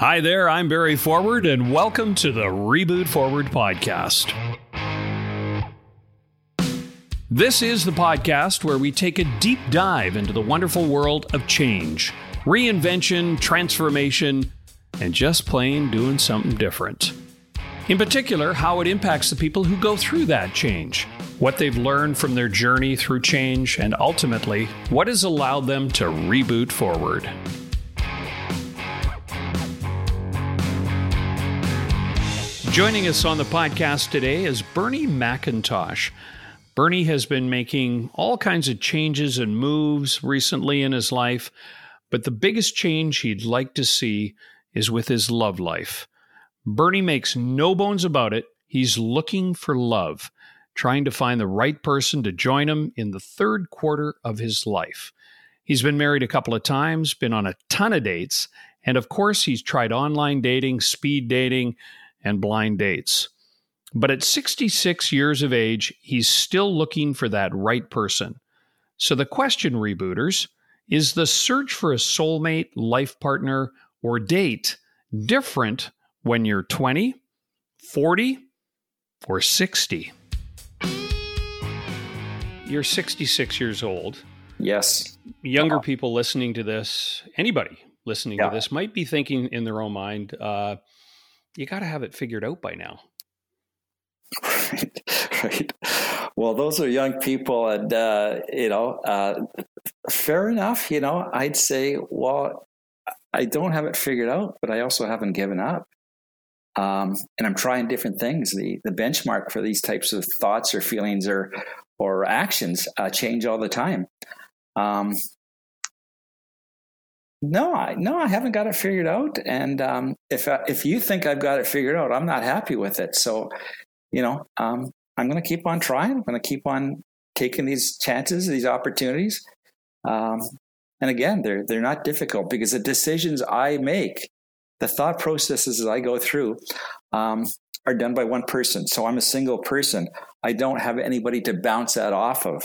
Hi there, I'm Barry Forward, and welcome to the Reboot Forward podcast. This is the podcast where we take a deep dive into the wonderful world of change, reinvention, transformation, and just plain doing something different. In particular, how it impacts the people who go through that change, what they've learned from their journey through change, and ultimately, what has allowed them to reboot forward. Joining us on the podcast today is Bernie McIntosh. Bernie has been making all kinds of changes and moves recently in his life, but the biggest change he'd like to see is with his love life. Bernie makes no bones about it. He's looking for love, trying to find the right person to join him in the third quarter of his life. He's been married a couple of times, been on a ton of dates, and of course, he's tried online dating, speed dating, and blind dates. But at 66 years of age, he's still looking for that right person. So the question, rebooters, is the search for a soulmate, life partner, or date different when you're 20, 40, or 60? You're 66 years old. Yes. Younger uh-huh. people listening to this, anybody listening yeah. to this, might be thinking in their own mind, uh, you got to have it figured out by now. Right, right. Well, those are young people, and uh, you know, uh, fair enough. You know, I'd say, well, I don't have it figured out, but I also haven't given up. Um, and I'm trying different things. The the benchmark for these types of thoughts or feelings or or actions uh, change all the time. Um, no, I no, I haven't got it figured out. And um, if I, if you think I've got it figured out, I'm not happy with it. So, you know, um, I'm going to keep on trying. I'm going to keep on taking these chances, these opportunities. Um, and again, they're they're not difficult because the decisions I make, the thought processes I go through, um, are done by one person. So I'm a single person. I don't have anybody to bounce that off of.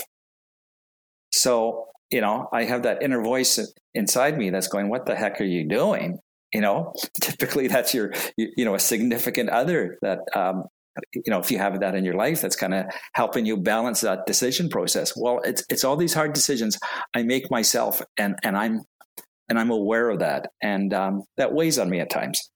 So you know, I have that inner voice inside me that's going, "What the heck are you doing?" You know, typically that's your, you, you know, a significant other that, um, you know, if you have that in your life, that's kind of helping you balance that decision process. Well, it's it's all these hard decisions I make myself, and and I'm and I'm aware of that, and um, that weighs on me at times.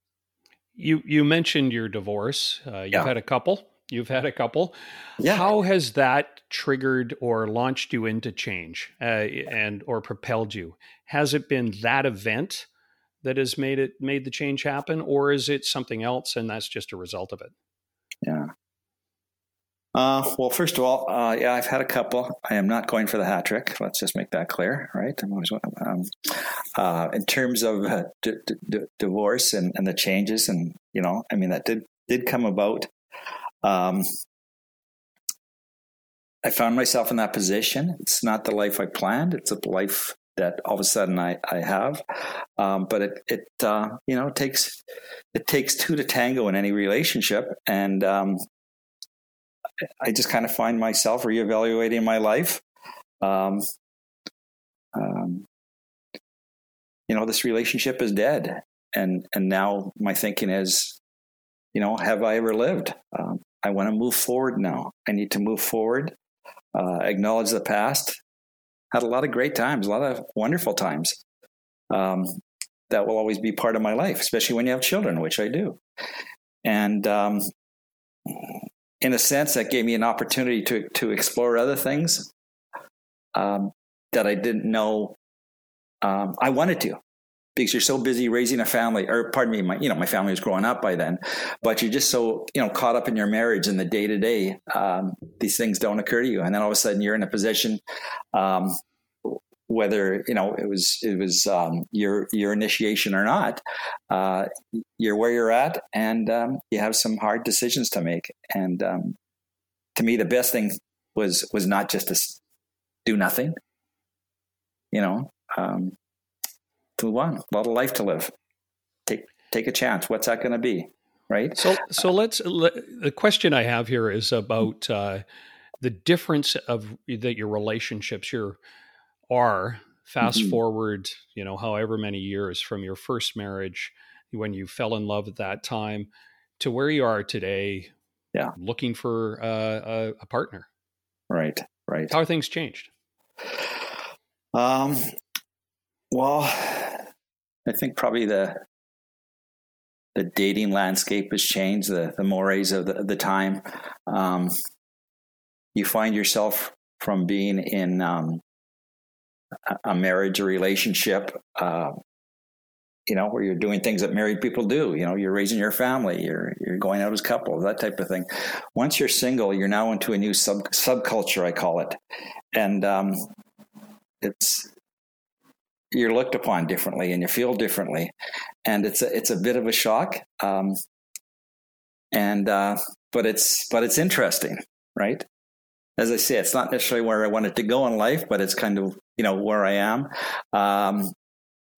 You you mentioned your divorce. Uh, you've yeah. had a couple. You've had a couple. Yeah. How has that triggered or launched you into change uh, and or propelled you? Has it been that event that has made it made the change happen, or is it something else and that's just a result of it? Yeah. Uh, well, first of all, uh, yeah, I've had a couple. I am not going for the hat trick. Let's just make that clear, right? I'm always, um, uh, in terms of uh, d- d- divorce and, and the changes, and you know, I mean, that did did come about um, I found myself in that position. It's not the life I planned. It's a life that all of a sudden I, I have. Um, but it, it uh, you know, it takes, it takes two to tango in any relationship. And um, I just kind of find myself reevaluating my life. Um, um, you know, this relationship is dead. And, and now my thinking is, you know, have I ever lived? Um, I want to move forward now. I need to move forward, uh, acknowledge the past. Had a lot of great times, a lot of wonderful times. Um, that will always be part of my life, especially when you have children, which I do. And um, in a sense, that gave me an opportunity to to explore other things um, that I didn't know um, I wanted to because you're so busy raising a family or pardon me my you know my family was growing up by then but you're just so you know caught up in your marriage and the day to day these things don't occur to you. And then all of a sudden you're in a position um, whether you know it was it was um, your your initiation or not uh, you're where you're at and um, you have some hard decisions to make. And um, to me the best thing was was not just to do nothing you know um, move on. A lot of life to live. Take take a chance. What's that going to be? Right. So so let's. Let, the question I have here is about uh, the difference of that your relationships here are. Fast mm-hmm. forward, you know, however many years from your first marriage when you fell in love at that time to where you are today. Yeah, looking for uh, a, a partner. Right, right. How are things changed? Um, well, I think probably the the dating landscape has changed. The the mores of the, the time. Um, you find yourself from being in um, a marriage or relationship, uh, you know, where you're doing things that married people do. You know, you're raising your family, you're you're going out as couples, that type of thing. Once you're single, you're now into a new sub subculture, I call it, and um, it's you're looked upon differently and you feel differently, and it's a it's a bit of a shock. Um, and uh, but it's but it's interesting, right? As I say, it's not necessarily where I wanted to go in life, but it's kind of you know where I am. Um,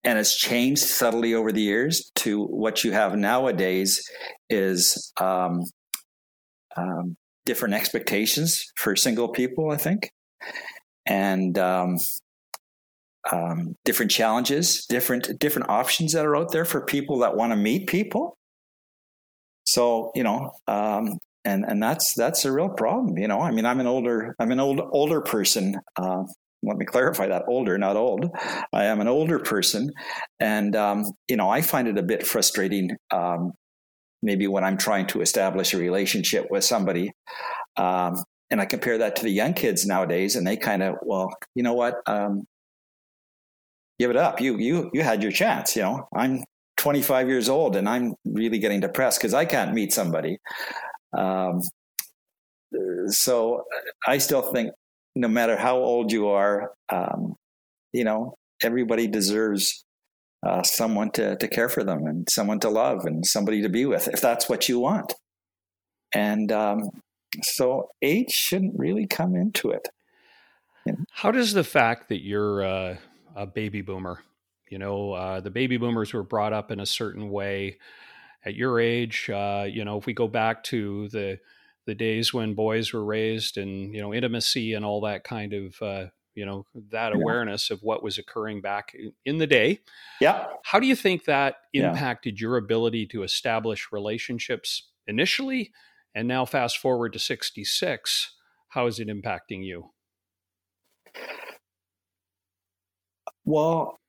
and it's changed subtly over the years to what you have nowadays is um, um, different expectations for single people, I think, and um, um, different challenges, different different options that are out there for people that want to meet people. So you know, um, and and that's that's a real problem. You know, I mean, I'm an older I'm an old older person. Uh, let me clarify that older, not old. I am an older person, and um, you know, I find it a bit frustrating. Um, maybe when I'm trying to establish a relationship with somebody, um, and I compare that to the young kids nowadays, and they kind of, well, you know what? Um, give it up. You you you had your chance. You know, I'm 25 years old and I'm really getting depressed because I can't meet somebody. Um, so I still think no matter how old you are, um, you know, everybody deserves uh, someone to, to care for them and someone to love and somebody to be with if that's what you want. And um, so age shouldn't really come into it. How does the fact that you're uh, a baby boomer. You know, uh, the baby boomers were brought up in a certain way. At your age, uh, you know, if we go back to the the days when boys were raised and you know intimacy and all that kind of uh, you know that awareness of what was occurring back in the day. Yeah. How do you think that impacted yeah. your ability to establish relationships initially, and now fast forward to sixty six? How is it impacting you? Well,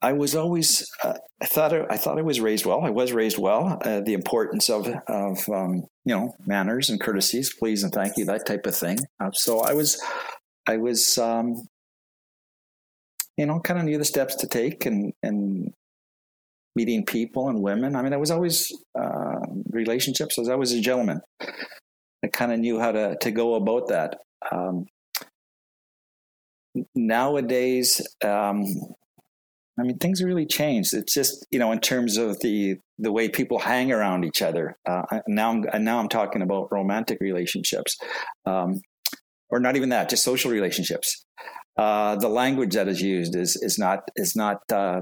I was always uh, I thought I, I, thought I was raised well. I was raised well. Uh, the importance of of um, you know manners and courtesies, please and thank you, that type of thing. Uh, so I was I was um, you know kind of knew the steps to take and and meeting people and women. I mean, I was always uh, relationships. I was always a gentleman, I kind of knew how to to go about that. Um, nowadays, um, I mean, things really changed. It's just you know, in terms of the the way people hang around each other. Uh, now, I'm, now I'm talking about romantic relationships, um, or not even that, just social relationships. Uh, the language that is used is is not is not uh,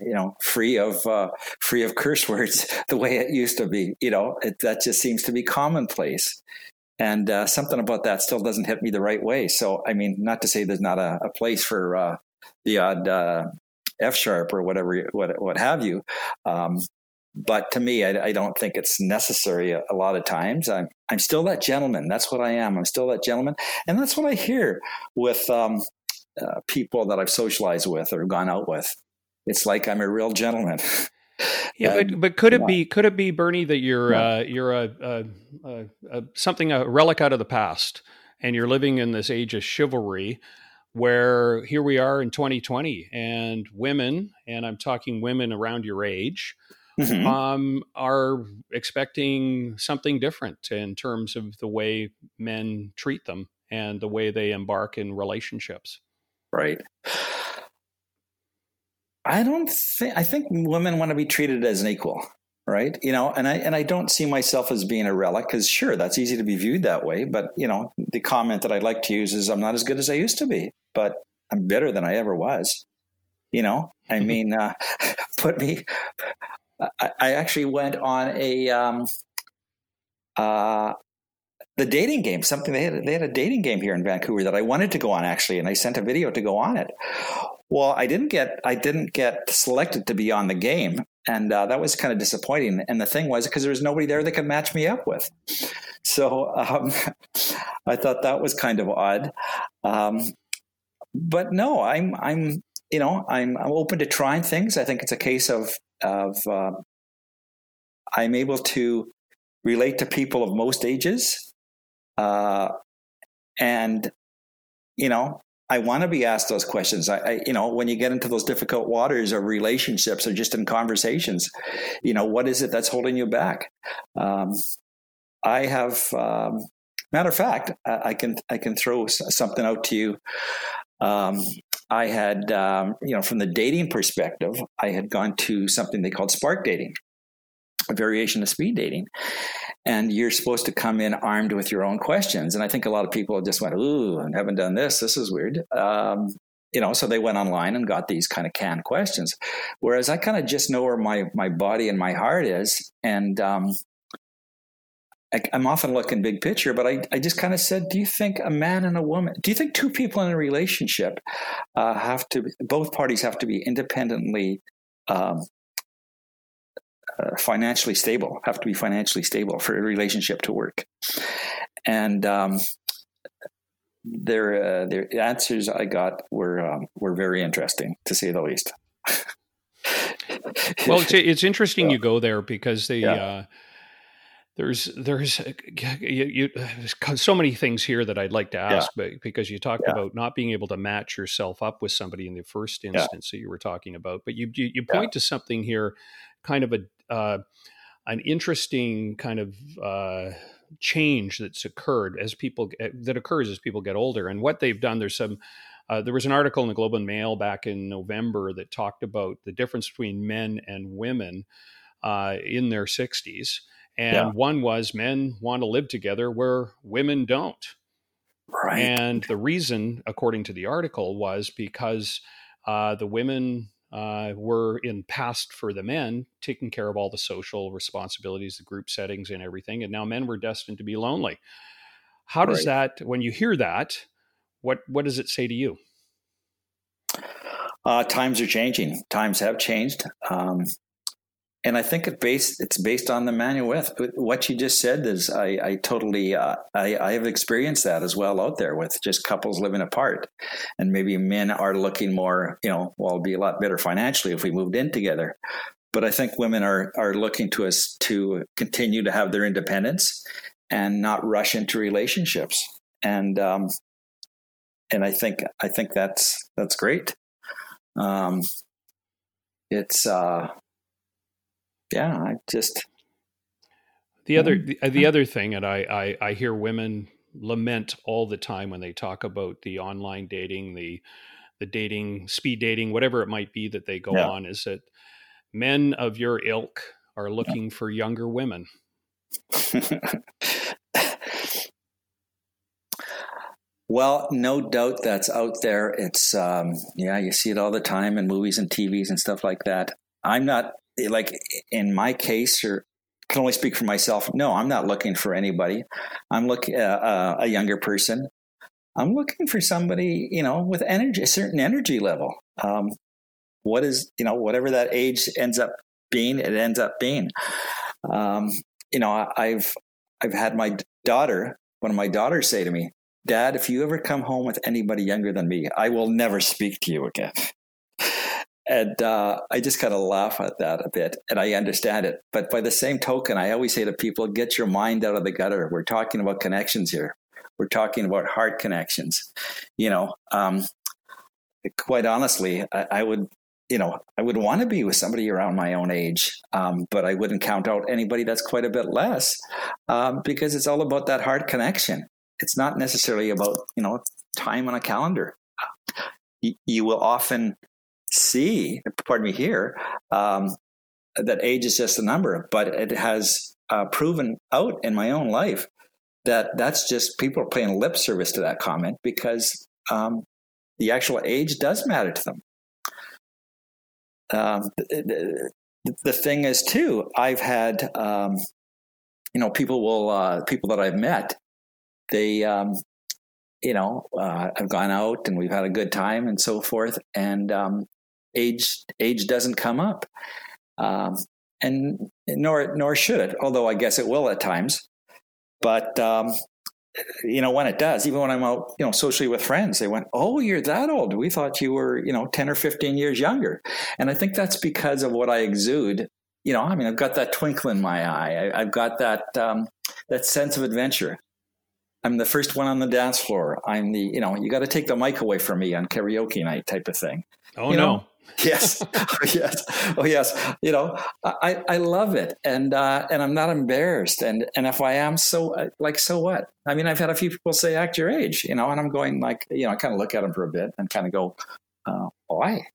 you know free of uh, free of curse words the way it used to be. You know, it, that just seems to be commonplace and uh, something about that still doesn't hit me the right way. So, I mean, not to say there's not a, a place for uh, the odd uh, F sharp or whatever, what what have you. Um, but to me, I, I, don't think it's necessary a, a, lot of times. I'm I'm still that gentleman. That's what I am. I'm still that gentleman, and that's what I hear with um, uh, people that I've socialized with or gone out with. It's like I'm a real gentleman. Yeah, but, but could it be could it be Bernie that you're yeah. uh, you're a, a, a, a, something a relic out of the past, and you're living in this age of chivalry, where here we are in 2020, and women, and I'm talking women around your age, mm-hmm. um, are expecting something different in terms of the way men treat them and the way they embark in relationships. Right. I don't think I think women want to be treated as an equal, right? You know, and I and I don't see myself as being a relic because sure, that's easy to be viewed that way. But you know, the comment that I'd like to use is I'm not as good as I used to be, but I'm better than I ever was. You know, I mm-hmm. mean, uh, put me. I, I, actually went on a um, uh, the dating game. Something they had they had a dating game here in Vancouver that I wanted to go on actually, and I sent a video to go on it. Well, I didn't get I didn't get selected to be on the game, and uh, that was kind of disappointing. And the thing was because there was nobody there that could match me up with. So um, I thought that was kind of odd. Um, but no, I'm I'm you know I'm I'm open to trying things. I think it's a case of of uh, I'm able to relate to people of most ages, uh, and you know I want to be asked those questions. I, I, you know, when you get into those difficult waters of relationships or just in conversations, you know, what is it that's holding you back? Um, I have, um, matter of fact, I, I, can I can throw something out to you. Um, I had, um, you know, from the dating perspective, I had gone to something they called spark dating, variation of speed dating. And you're supposed to come in armed with your own questions. And I think a lot of people just went, ooh, I haven't done this. This is weird. Um, you know, so they went online and got these kind of canned questions. Whereas I kind of just know where my, my body and my heart is. And, um, I, am often looking big picture, but I, I just kind of said, do you think a man and a woman, do you think two people in a relationship uh, have to, both parties have to be independently um, uh, financially stable, have to be financially stable for a relationship to work. And um, their uh, their answers I got were um, were very interesting, to say the least. well, it's, it's interesting yeah. you go there because they. Yeah. Uh, there's there's uh, you, you, so many things here that I'd like to ask, yeah. but because you talk yeah. about not being able to match yourself up with somebody in the first instance yeah. that you were talking about, but you you, you point to something here, kind of a uh, an interesting kind of uh, change that's occurred as people get, that occurs as people get older. And what they've done, there's some. Uh, there was an article in the Globe and Mail back in November that talked about the difference between men and women uh, in their 60s. And yeah. one was men want to live together where women don't. Right. And the reason, according to the article, was because uh, the women uh, were in past for the men, taking care of all the social responsibilities, the group settings, and everything. And now men were destined to be lonely. How does that, when you hear that, what what does it say to you? Uh, times are changing. Times have changed. Um, and I think it based it's based on the manual with what you just said is I, I totally uh, I, I have experienced that as well out there with just couples living apart, and maybe men are looking more you know well it'd be a lot better financially if we moved in together, but I think women are are looking to us to continue to have their independence and not rush into relationships. And um, and I think I think that's that's great. Um, it's uh, yeah, I just the other the, the other thing, and I, I I hear women lament all the time when they talk about the online dating, the the dating, speed dating, whatever it might be that they go yeah. on, is that men of your ilk are looking yeah. for younger women. well, no doubt that's out there. It's um, yeah, you see it all the time in movies and TVs and stuff like that. I'm not like in my case, or can only speak for myself. No, I'm not looking for anybody. I'm looking uh, uh, a younger person. I'm looking for somebody, you know, with energy, a certain energy level. Um, what is, you know, whatever that age ends up being, it ends up being. Um, you know, I've I've had my daughter, one of my daughters, say to me, "Dad, if you ever come home with anybody younger than me, I will never speak to you again." And uh, I just kind of laugh at that a bit, and I understand it. But by the same token, I always say to people, get your mind out of the gutter. We're talking about connections here. We're talking about heart connections. You know, um, quite honestly, I, I, would, you know, I would want to be with somebody around my own age, um, but I wouldn't count out anybody that's quite a bit less um, because it's all about that heart connection. It's not necessarily about, you know, time on a calendar. You, you will often see, pardon me here, um, that age is just a number, but it has uh, proven out in my own life that that's just people are paying lip service to that comment because um, the actual age does matter to them. Um, the, the, thing is, too, I've had, um, you know, people will, uh, people that I've met, they, um, you know, uh, have gone out and we've had a good time and so forth. And um, age age doesn't come up. um, and nor nor should it. Although I guess it will at times. But um, you know, when it does, even when I'm out, you know, socially with friends, they went, "Oh, you're that old. We thought you were, you know, ten or fifteen years younger." And I think that's because of what I exude. You know, I mean, I've got that twinkle in my eye. I, have got that um, that sense of adventure. I'm the first one on the dance floor. I'm the, you know, you got to take the mic away from me on karaoke night type of thing. Oh you no. Know? yes, oh, yes, oh yes. You know, I I love it, and uh, and I'm not embarrassed, and and if I am, so uh, like so what? I mean, I've had a few people say act your age, you know, and I'm going like, you know, I kind of look at them for a bit and kind of go, uh, why?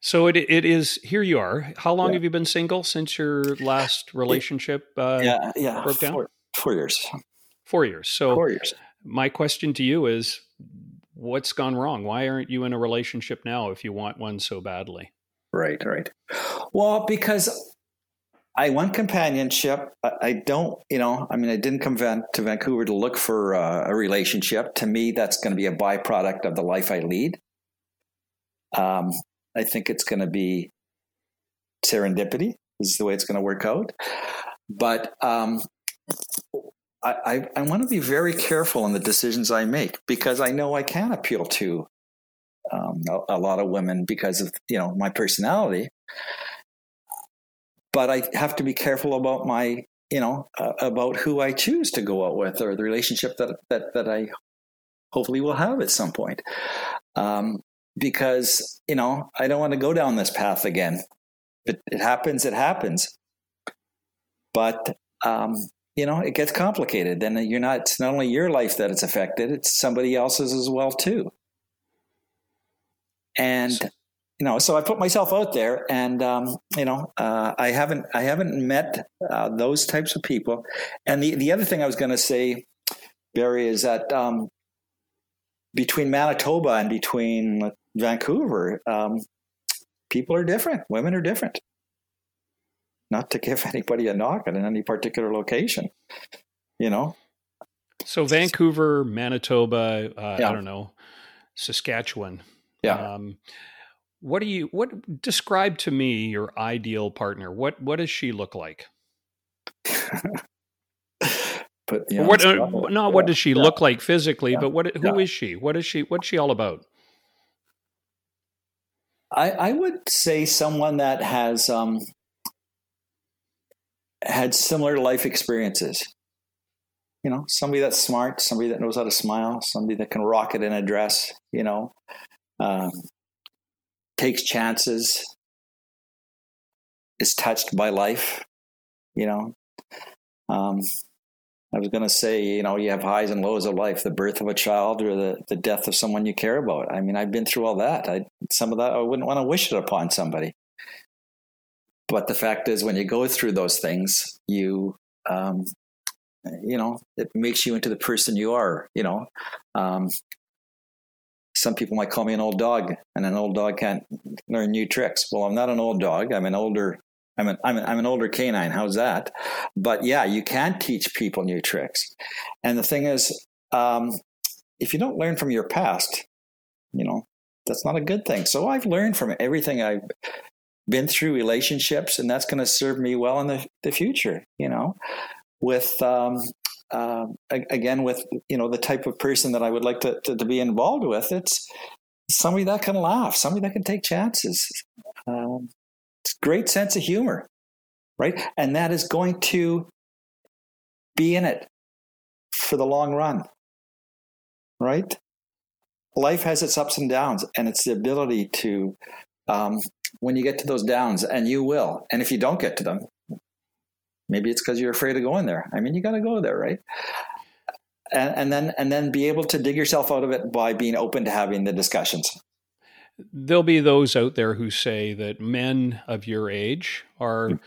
So it it is. Here you are. How long yeah. have you been single since your last relationship? Uh, yeah, yeah, broke down. Four, four years. Four years. So four years. My question to you is, what's gone wrong? Why aren't you in a relationship now if you want one so badly? Right, right. Well, because I want companionship. I don't, you know, I mean, I didn't come to Vancouver to look for a relationship. To me, that's going to be a byproduct of the life I lead. Um, I think it's going to be serendipity is the way it's going to work out. But um, I, I, want to be very careful in the decisions I make because I know I can appeal to um, a, a, lot of women because of you know my personality. But I have to be careful about my you know uh, about who I choose to go out with or the relationship that that that I hopefully will have at some point. Um, because you know I don't want to go down this path again. If it happens, it happens. But um, you know, it gets complicated. Then you're not, it's not only your life that it's affected, it's somebody else's as well, too. And, you know, so I put myself out there and, um, you know, uh, I haven't, I haven't met uh, those types of people. And the, the other thing I was going to say, Barry, is that um, between Manitoba and between Vancouver, um, people are different. Women are different not to give anybody a knock in any particular location, you know? So Vancouver, Manitoba, uh, yeah. I don't know, Saskatchewan. Yeah. Um, what do you what describe to me your ideal partner? What what does she look like? but you know, what uh, not yeah. what does she yeah. look like physically, but what who is she? What is she what's she all about? I, I would say someone that has um, had similar life experiences. You know, somebody that's smart, somebody that knows how to smile, somebody that can rock it in a dress, you know, um, takes chances, is touched by life, you know. Um, I was going to say, you know, you have highs and lows of life, the birth of a child or the, the death of someone you care about. I mean, I've been through all that. I, some of that, I wouldn't want to wish it upon somebody. But the fact is, when you go through those things, you, um, you know, it makes you into the person you are. You know, um, some people might call me an old dog, and an old dog can't learn new tricks. Well, I'm not an old dog. I'm an older. I'm an, I'm, an, I'm an older canine. How's that? But yeah, you can teach people new tricks. And the thing is, um, if you don't learn from your past, you know, that's not a good thing. So I've learned from everything I've been through relationships, and that's going to serve me well in the, the future. You know, with um, uh, again with you know the type of person that I would like to, to, to, be involved with. It's somebody that can laugh, somebody that can take chances. Um, it's great sense of humor, right? And that is going to be in it for the long run, right? Life has its ups and downs, and it's the ability to um, when you get to those downs, and you will. And if you don't get to them, maybe it's because you're afraid of going there. I mean, you got to go there, right? And, and then and then be able to dig yourself out of it by being open to having the discussions. There'll be those out there who say that men of your age are. Mm-hmm.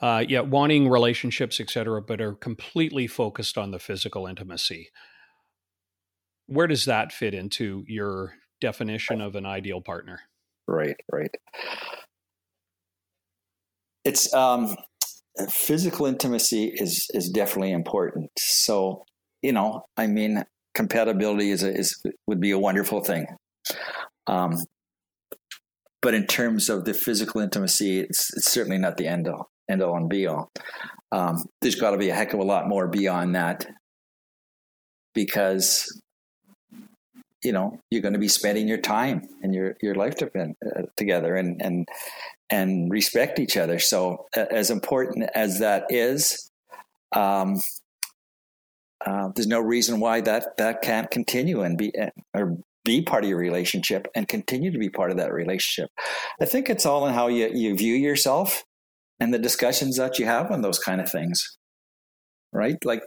Uh, yeah, wanting relationships, etc., but are completely focused on the physical intimacy. Where does that fit into your definition of an ideal partner? Right, right. It's um, physical intimacy is is definitely important. So you know, I mean, compatibility is a, is would be a wonderful thing. Um, but in terms of the physical intimacy, it's it's certainly not the end all end all and be all. Um, there's got to be a heck of a lot more beyond that because you know you're going to be spending your time and your your life to, uh, together and and and respect each other. So uh, as important as that is, um, uh, there's no reason why that that can't continue and be or be part of your relationship and continue to be part of that relationship. I think it's all in how you, you view yourself and the discussions that you have on those kind of things, right? Like,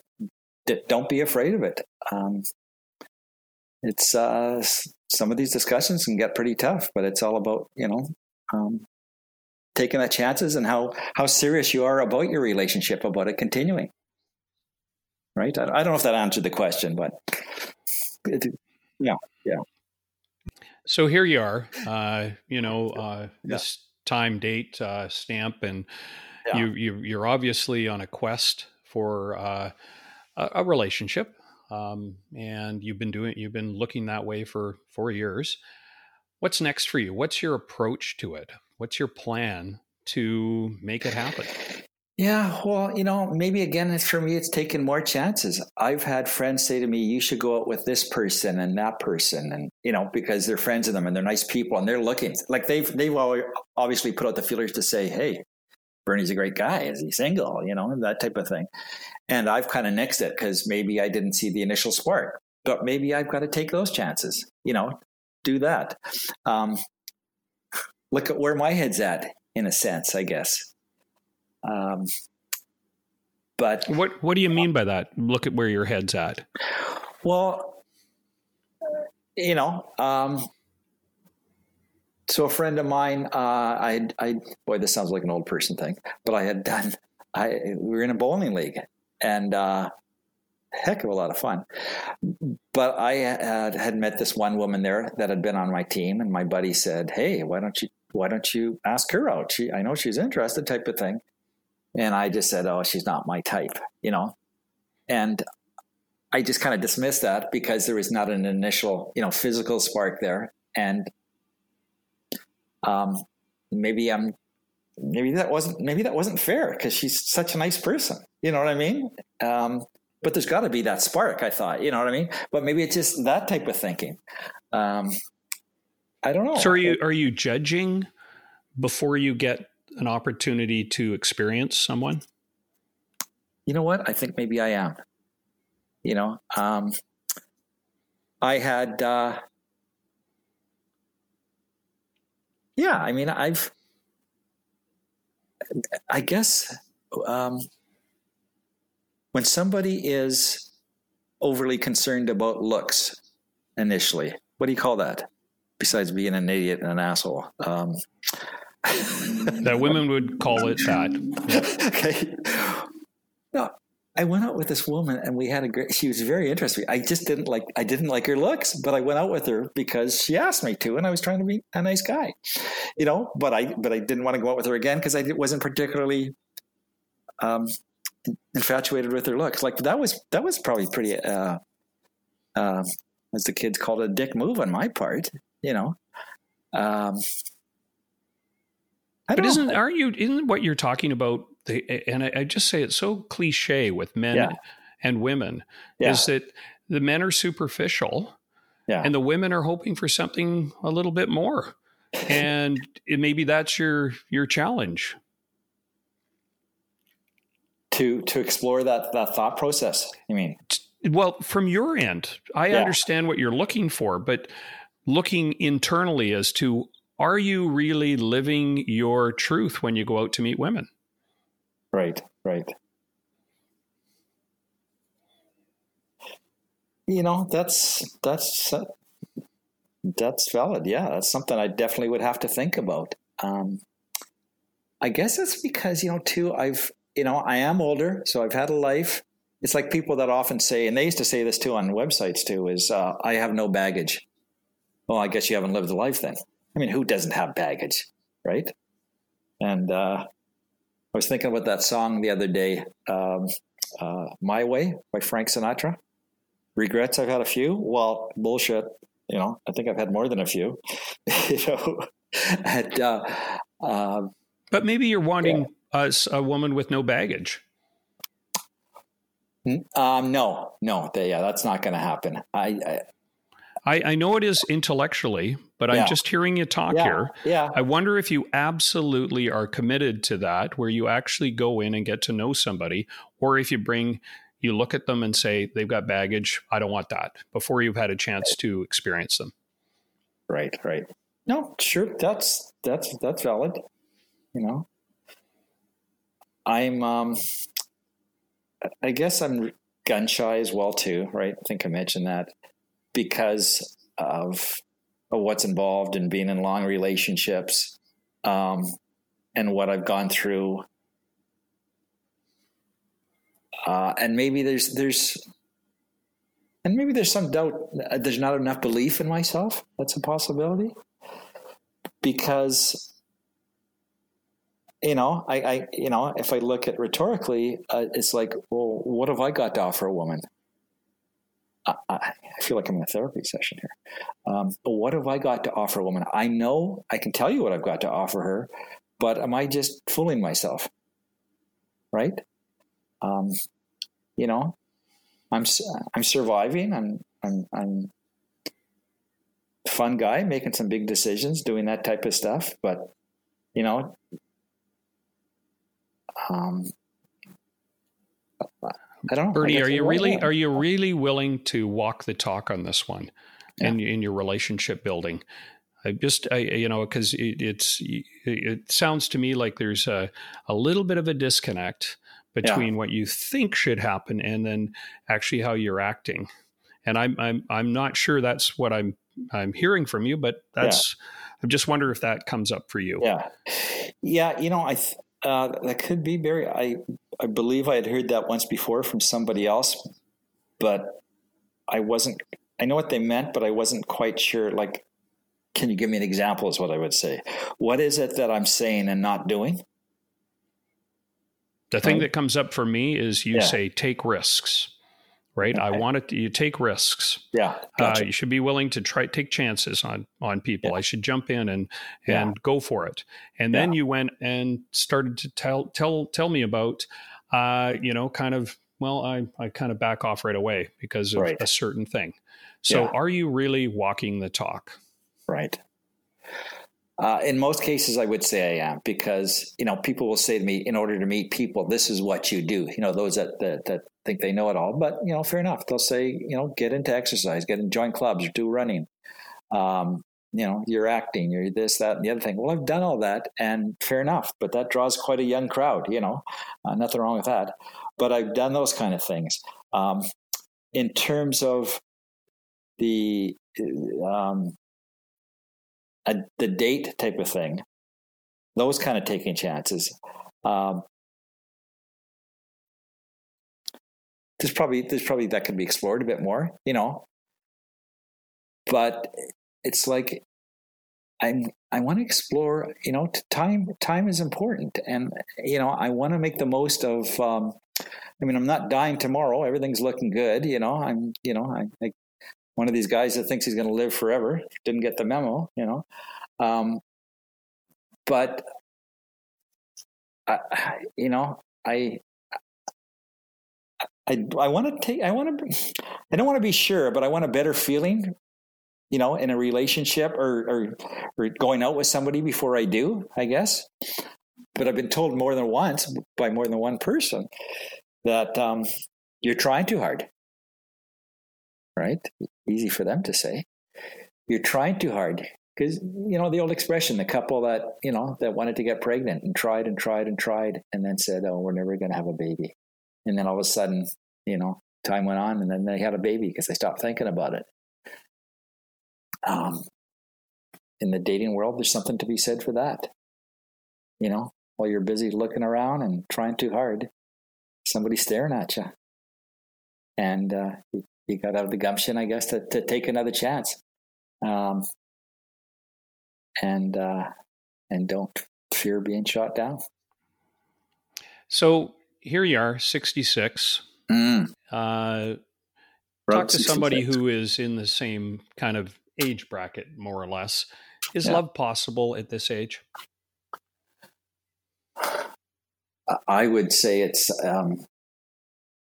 don't be afraid of it. Um, it's uh, some of these discussions can get pretty tough, but it's all about you know um, taking the chances and how how serious you are about your relationship, about it continuing. Right? I, I don't know if that answered the question, but it, yeah, yeah. So here you are, uh, you know, uh, this time, date, uh, stamp, and yeah. you, you you're obviously on a quest for uh, a, a, relationship, um, and you've been doing you've been looking that way for four years. What's next for you? What's your approach to it? What's your plan to make it happen? Yeah, well, you know, maybe again for me, it's taking more chances. I've had friends say to me, "You should go out with this person and that person," and you know, because they're friends of them and they're nice people and they're looking like they've they've obviously put out the feelers to say, "Hey, Bernie's a great guy. Is he single?" You know, that type of thing. And I've kind of nixed it because maybe I didn't see the initial spark, but maybe I've got to take those chances. You know, do that. Um, look at where my head's at, in a sense, I guess. Um, but what what do you mean by that? Look at where your head's at. Well, you know, um, so a friend of mine, uh, I, I, boy, this sounds like an old person thing, but I had done. I we were in a bowling league, and uh, heck of a lot of fun. But I had, had met this one woman there that had been on my team, and my buddy said, "Hey, why don't you why don't you ask her out? She, I know she's interested, type of thing." And I just said, oh, she's not my type, you know? And I just kind of dismissed that because there was not an initial, you know, physical spark there. And um, maybe I'm, maybe that wasn't, maybe that wasn't fair because she's such a nice person. You know what I mean? Um, but there's got to be that spark, I thought, you know what I mean? But maybe it's just that type of thinking. Um, I don't know. So are you, are you judging before you get an opportunity to experience someone? You know what? I think maybe I am. You know, um, I had, uh, yeah, I mean, I've, I guess, um, when somebody is overly concerned about looks initially, what do you call that? Besides being an idiot and an asshole. Um, that women would call it that. Yeah. Okay. No, I went out with this woman and we had a great, she was very interesting. I just didn't like, I didn't like her looks, but I went out with her because she asked me to, and I was trying to be a nice guy, you know, but I, but I didn't want to go out with her again because I wasn't particularly, um, infatuated with her looks. Like that was, that was probably pretty, uh, uh, as the kids called it, a dick move on my part, you know. Um, but isn't aren't you isn't what you're talking about the and I, I just say it's so cliche with men yeah. and women yeah. is that the men are superficial yeah. and the women are hoping for something a little bit more and it, maybe that's your your challenge to to explore that that thought process you mean well from your end i yeah. understand what you're looking for but looking internally as to are you really living your truth when you go out to meet women? Right, right. You know, that's that's uh, that's valid. Yeah, that's something I definitely would have to think about. Um, I guess it's because you know, too. I've you know, I am older, so I've had a life. It's like people that often say, and they used to say this too on websites too, is uh, I have no baggage. Well, I guess you haven't lived a life then. I mean, who doesn't have baggage, right? And uh, I was thinking about that song the other day, um, uh, "My Way" by Frank Sinatra. Regrets? I've had a few. Well, bullshit. You know, I think I've had more than a few. you know, and, uh, uh, but maybe you're wanting yeah. a, a woman with no baggage. Um, no, no, yeah, that's not going to happen. I, I I, I, know it is intellectually, but yeah. I'm just hearing you talk yeah. here. Yeah. I wonder if you absolutely are committed to that, where you actually go in and get to know somebody, or if you bring, you look at them and say, they've got baggage. I don't want that before you've had a chance to experience them. Right, right. No, sure. That's, that's, that's valid. You know, I'm, um, I guess I'm gun shy as well too, right? I think I mentioned that because of, what's involved in being in long relationships um, and what I've gone through. Uh, and maybe there's there's and maybe there's some doubt there's not enough belief in myself. That's a possibility. Because you know i, I you know if i look at rhetorically uh, it's like well what have i got to offer a woman I, I, feel like I'm in a therapy session here. Um, but what have I got to offer a woman? I know I can tell you what I've got to offer her, but am I just fooling myself? Right? Um, you know, I'm I'm surviving. I'm I'm I'm fun guy, making some big decisions, doing that type of stuff. But you know, um, I don't know. Bernie, are you really are you really willing to walk the talk on this one yeah. in in your relationship building? I just I you know because it, it's it sounds to me like there's a a little bit of a disconnect between yeah. what you think should happen and then actually how you're acting. And I'm I'm I'm not sure that's what I'm I'm hearing from you, but that's yeah. I just wonder if that comes up for you. Yeah, yeah. You know, I th- uh, that could be very, I I believe I had heard that once before from somebody else, but I wasn't. I know what they meant, but I wasn't quite sure. Like, can you give me an example? Is what I would say. What is it that I'm saying and not doing? The thing um, that comes up for me is you yeah. say take risks right? Okay. I want it. To, you take risks. Yeah, gotcha. uh, you should be willing to try take chances on on people. Yeah. I should jump in and and yeah. go for it. And then yeah. you went and started to tell tell tell me about, uh, you know, kind of. Well, I I kind of back off right away because of right. a certain thing. So, are you really walking the talk? Right. Uh, in most cases, I would say I am because you know people will say to me, in order to meet people, this is what you do. You know, those that that, that think they know it all, but you know, fair enough. They'll say, you know, get into exercise, get in join clubs, do running. Um, you know, you're acting, you're this, that, and the other thing. Well, I've done all that, and fair enough. But that draws quite a young crowd. You know, uh, nothing wrong with that. But I've done those kind of things. Um, in terms of the um, a, the date type of thing, those kind of taking chances. Um, there's probably there's probably that can be explored a bit more, you know. But it's like I'm I want to explore, you know, time time is important, and you know I want to make the most of. Um, I mean, I'm not dying tomorrow. Everything's looking good, you know. I'm, you know, I, I one of these guys that thinks he's going to live forever didn't get the memo, you know. Um, but I, you know, I, I, I want to take, I want to, I don't want to be sure, but I want a better feeling, you know, in a relationship or, or, or going out with somebody before I do, I guess. But I've been told more than once by more than one person that um, you're trying too hard right? Easy for them to say. You're trying too hard because you know the old expression: the couple that you know that wanted to get pregnant and tried and tried and tried, and then said, "Oh, we're never going to have a baby," and then all of a sudden, you know, time went on, and then they had a baby because they stopped thinking about it. Um, in the dating world, there's something to be said for that. You know, while you're busy looking around and trying too hard, somebody's staring at you, and uh, you got to have the gumption, I guess, to, to take another chance. Um, and uh, and don't fear being shot down. So here you are, 66. Mm. Uh, talk to somebody who is in the same kind of age bracket, more or less. is yeah. love possible at this age? I would say it's um,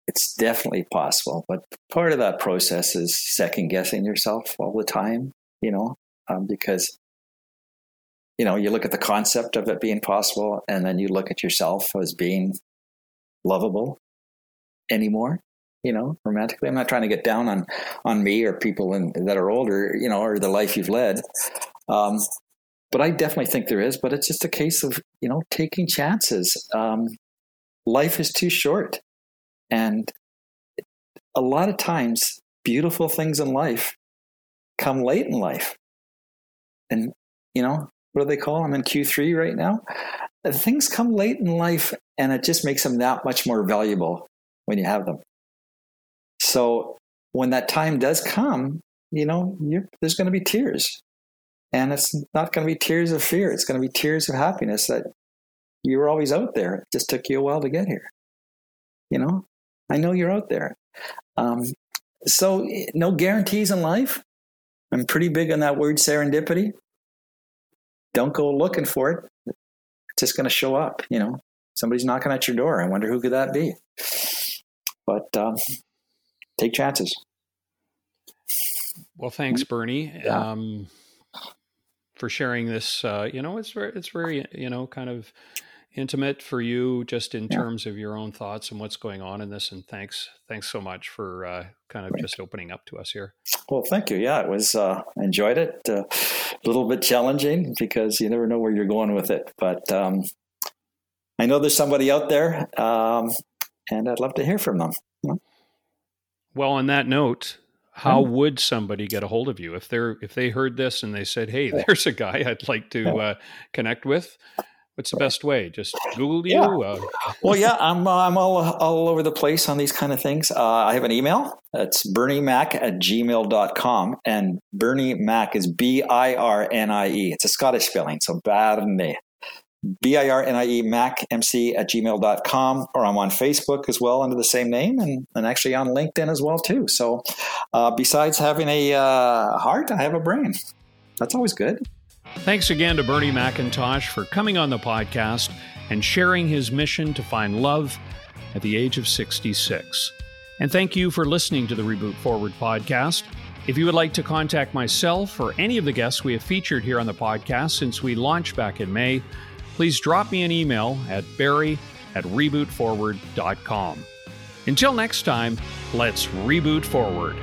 it's definitely possible, but part of that process is second guessing yourself all the time. You know, um, because you know you look at the concept of it being possible, and then you look at yourself as being lovable anymore. You know, romantically. I'm not trying to get down on on me or people in, that are older. You know, or the life you've led. Um, but I definitely think there is. But it's just a case of you know taking chances. Um, life is too short, and a lot of times, beautiful things in life come late in life. And you know what do they call? I'm in Q3 right now. Uh, things come late in life, and it just makes them that much more valuable when you have them. So when that time does come, you know, there's going to be tears. And it's not going to be tears of fear. It's going to be tears of happiness that you were always out there. It just took you a while to get here. You know, I know you're out there. Um, so, no guarantees in life. I'm pretty big on that word serendipity. Don't go looking for it. It's just going to show up. You know, somebody's knocking at your door. I wonder who could that be. But um, take chances. Well, thanks, Birnie. Yeah. Um, for sharing this. Uh, you know, it's very, it's very, you know, kind of intimate for you, just in yeah. terms of your own thoughts and what's going on in this. And thanks, thanks so much for uh, kind of just opening up to us here. Well, thank you. Yeah, it was. Uh, enjoyed it. Uh, a little bit challenging because you never know where you're going with it, but um, I know there's somebody out there, um, and I'd love to hear from them. Well, on that note, how would somebody get a hold of you if they're if they heard this and they said hey there's a guy i'd like to uh, connect with what's the best way just google you yeah. uh, well yeah i'm uh, i'm all all over the place on these kind of things uh, i have an email it's birniemac at gmail.com and birnie mac is b-i-r-n-i-e it's a scottish spelling so birnie B-I-R-N-I-E Mac MC at gmail.com, or I'm on Facebook as well under the same name and, and actually on LinkedIn as well too. So uh, besides having a uh, heart, I have a brain. That's always good. Thanks again to Birnie McIntosh for coming on the podcast and sharing his mission to find love at the age of 66. And thank you for listening to the Reboot Forward podcast. If you would like to contact myself or any of the guests we have featured here on the podcast since we launched back in May, please drop me an email at barry at rebootforward.com. Until next time, let's reboot forward.